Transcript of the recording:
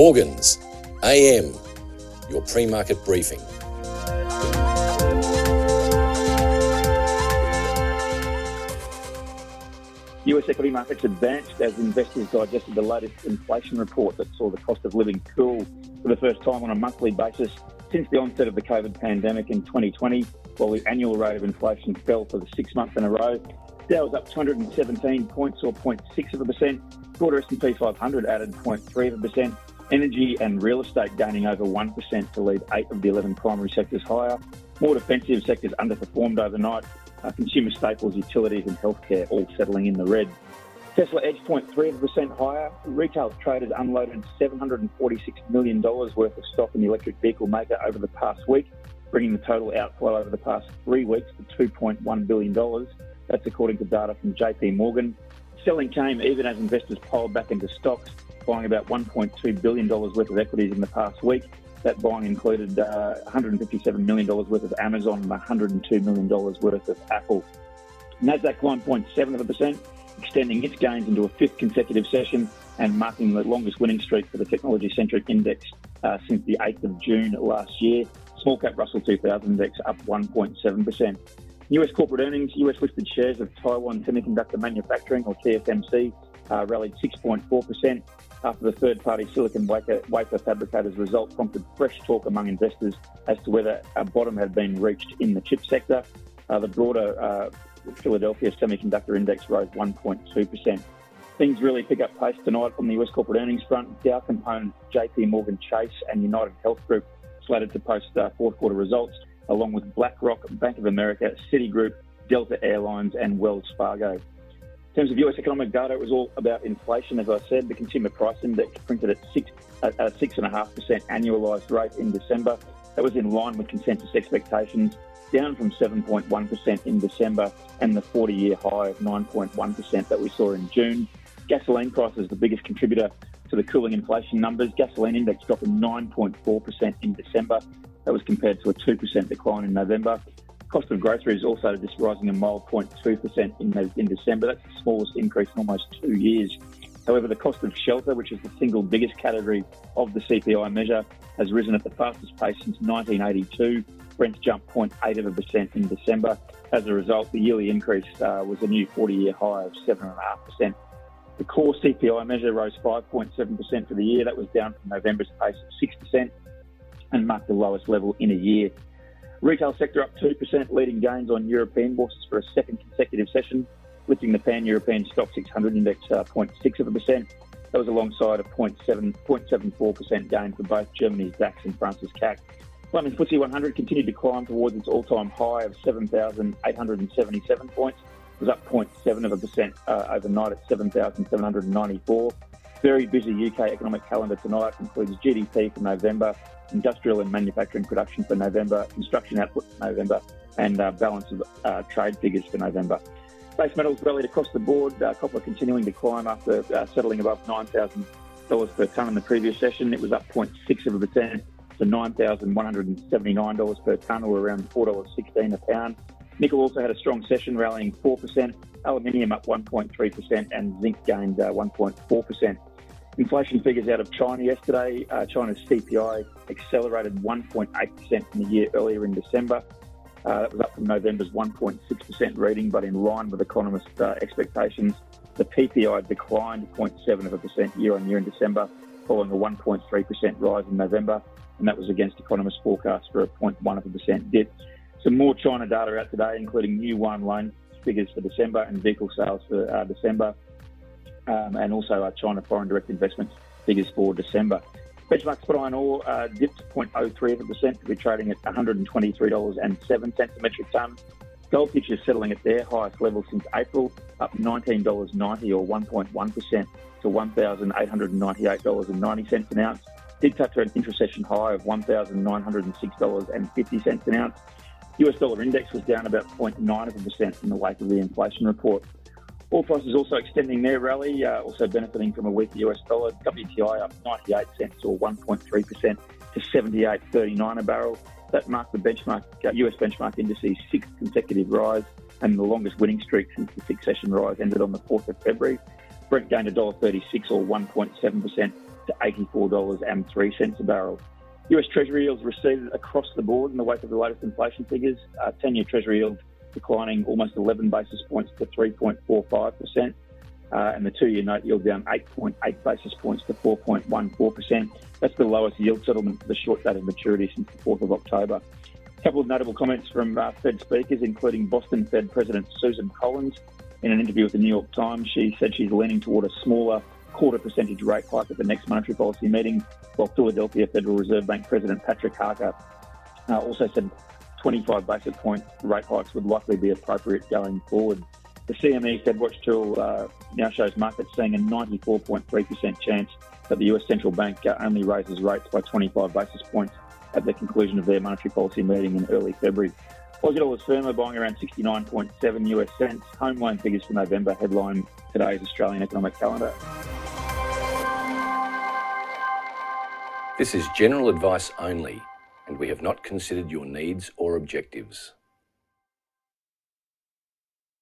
Morgans, AM, your pre market briefing. US equity markets advanced as investors digested the latest inflation report that saw the cost of living cool for the first time on a monthly basis since the onset of the COVID pandemic in 2020, while the annual rate of inflation fell for the sixth month in a row. Dow was up 217 points or 0.6 of a percent. Broader S&P 500 added 0.3 of a percent. Energy and real estate gaining over 1% to lead eight of the 11 primary sectors higher. More defensive sectors underperformed overnight. Uh, consumer staples, utilities, and healthcare all settling in the red. Tesla edged 0.3% higher. Retail traders unloaded $746 million worth of stock in the electric vehicle maker over the past week, bringing the total outflow over the past three weeks to $2.1 billion. That's according to data from JP Morgan. Selling came even as investors piled back into stocks, buying about $1.2 billion worth of equities in the past week. That buying included uh, $157 million worth of Amazon and $102 million worth of Apple. Nasdaq climbed 0.7 of a percent extending its gains into a fifth consecutive session and marking the longest winning streak for the technology centric index uh, since the 8th of June last year. Small cap Russell 2000 index up 1.7%. US corporate earnings, US listed shares of Taiwan Semiconductor Manufacturing or TSMC uh, rallied 6.4% after the third party silicon wafer, wafer fabricators result prompted fresh talk among investors as to whether a bottom had been reached in the chip sector. Uh, the broader uh, Philadelphia Semiconductor Index rose 1.2%. Things really pick up pace tonight on the US corporate earnings front. Dow component JP Morgan Chase and United Health Group slated to post uh, fourth quarter results, along with BlackRock, Bank of America, Citigroup, Delta Airlines, and Wells Fargo. In terms of US economic data, it was all about inflation. As I said, the consumer price index printed at six a six and a half percent annualised rate in December. That was in line with consensus expectations down from 7.1% in December and the 40 year high of 9.1% that we saw in June. Gasoline prices, the biggest contributor to the cooling inflation numbers. Gasoline index dropped 9.4% in December. That was compared to a 2% decline in November. Cost of groceries also just rising a mild 0.2% in, in December. That's the smallest increase in almost two years. However, the cost of shelter, which is the single biggest category of the CPI measure, has risen at the fastest pace since 1982 Rents jumped 0.8% in December. As a result, the yearly increase uh, was a new 40-year high of 7.5%. The core CPI measure rose 5.7% for the year. That was down from November's pace of 6% and marked the lowest level in a year. Retail sector up 2%, leading gains on European bourses for a second consecutive session, lifting the pan-European STOXX 600 index uh, 0.6 of a percent. That was alongside a 0.7, 0.74% gain for both Germany's DAX and France's CAC. London FTSE 100 continued to climb towards its all-time high of 7,877 points. It was up 0.7 of a percent uh, overnight at 7,794. Very busy UK economic calendar tonight includes GDP for November, industrial and manufacturing production for November, construction output for November, and uh, balance of uh, trade figures for November. Base metals rallied across the board. Uh, copper continuing to climb after uh, settling above $9,000 per tonne in the previous session. It was up 0.6 of a percent to $9,179 per tonne or around $4.16 a pound. Nickel also had a strong session, rallying 4%, aluminium up 1.3%, and zinc gained uh, 1.4%. Inflation figures out of China yesterday. Uh, China's CPI accelerated 1.8% from the year earlier in December. Uh, that was up from November's 1.6% reading, but in line with economist uh, expectations. The PPI declined 0.7% year on year in December, following a 1.3% rise in November and that was against economists' forecasts for a 0.1% dip. Some more China data out today, including new yuan loan figures for December and vehicle sales for uh, December, um, and also our China foreign direct investment figures for December. Benchmark spot iron ore uh, dipped 0.03% to be trading at $123.07 a metric tonne. Gold futures settling at their highest level since April, up $19.90 or 1.1% to $1,898.90 an ounce did touch an intra-session high of $1,906.50 an ounce. US dollar index was down about 0.9% in the wake of the inflation report. Oil prices also extending their rally, uh, also benefiting from a weaker US dollar. WTI up 98 cents or 1.3% to 78.39 a barrel. That marked the benchmark uh, US benchmark indices sixth consecutive rise and the longest winning streak since the six session rise ended on the 4th of February. Brent gained $1.36 or 1.7% to $84.03 a barrel. US Treasury yields receded across the board in the wake of the latest inflation figures. 10 year Treasury yield declining almost 11 basis points to 3.45%, uh, and the two year note yield down 8.8 basis points to 4.14%. That's the lowest yield settlement for the short dated maturity since the 4th of October. A couple of notable comments from uh, Fed speakers, including Boston Fed President Susan Collins. In an interview with the New York Times, she said she's leaning toward a smaller quarter percentage rate hike at the next monetary policy meeting, while Philadelphia Federal Reserve Bank President Patrick Harker uh, also said 25 basis point rate hikes would likely be appropriate going forward. The CME Fed Watch tool uh, now shows markets seeing a 94.3% chance that the US central bank uh, only raises rates by 25 basis points at the conclusion of their monetary policy meeting in early February. Aussie dollars firm buying around 69.7 US cents. Home loan figures for November headline today's Australian economic calendar. This is general advice only, and we have not considered your needs or objectives.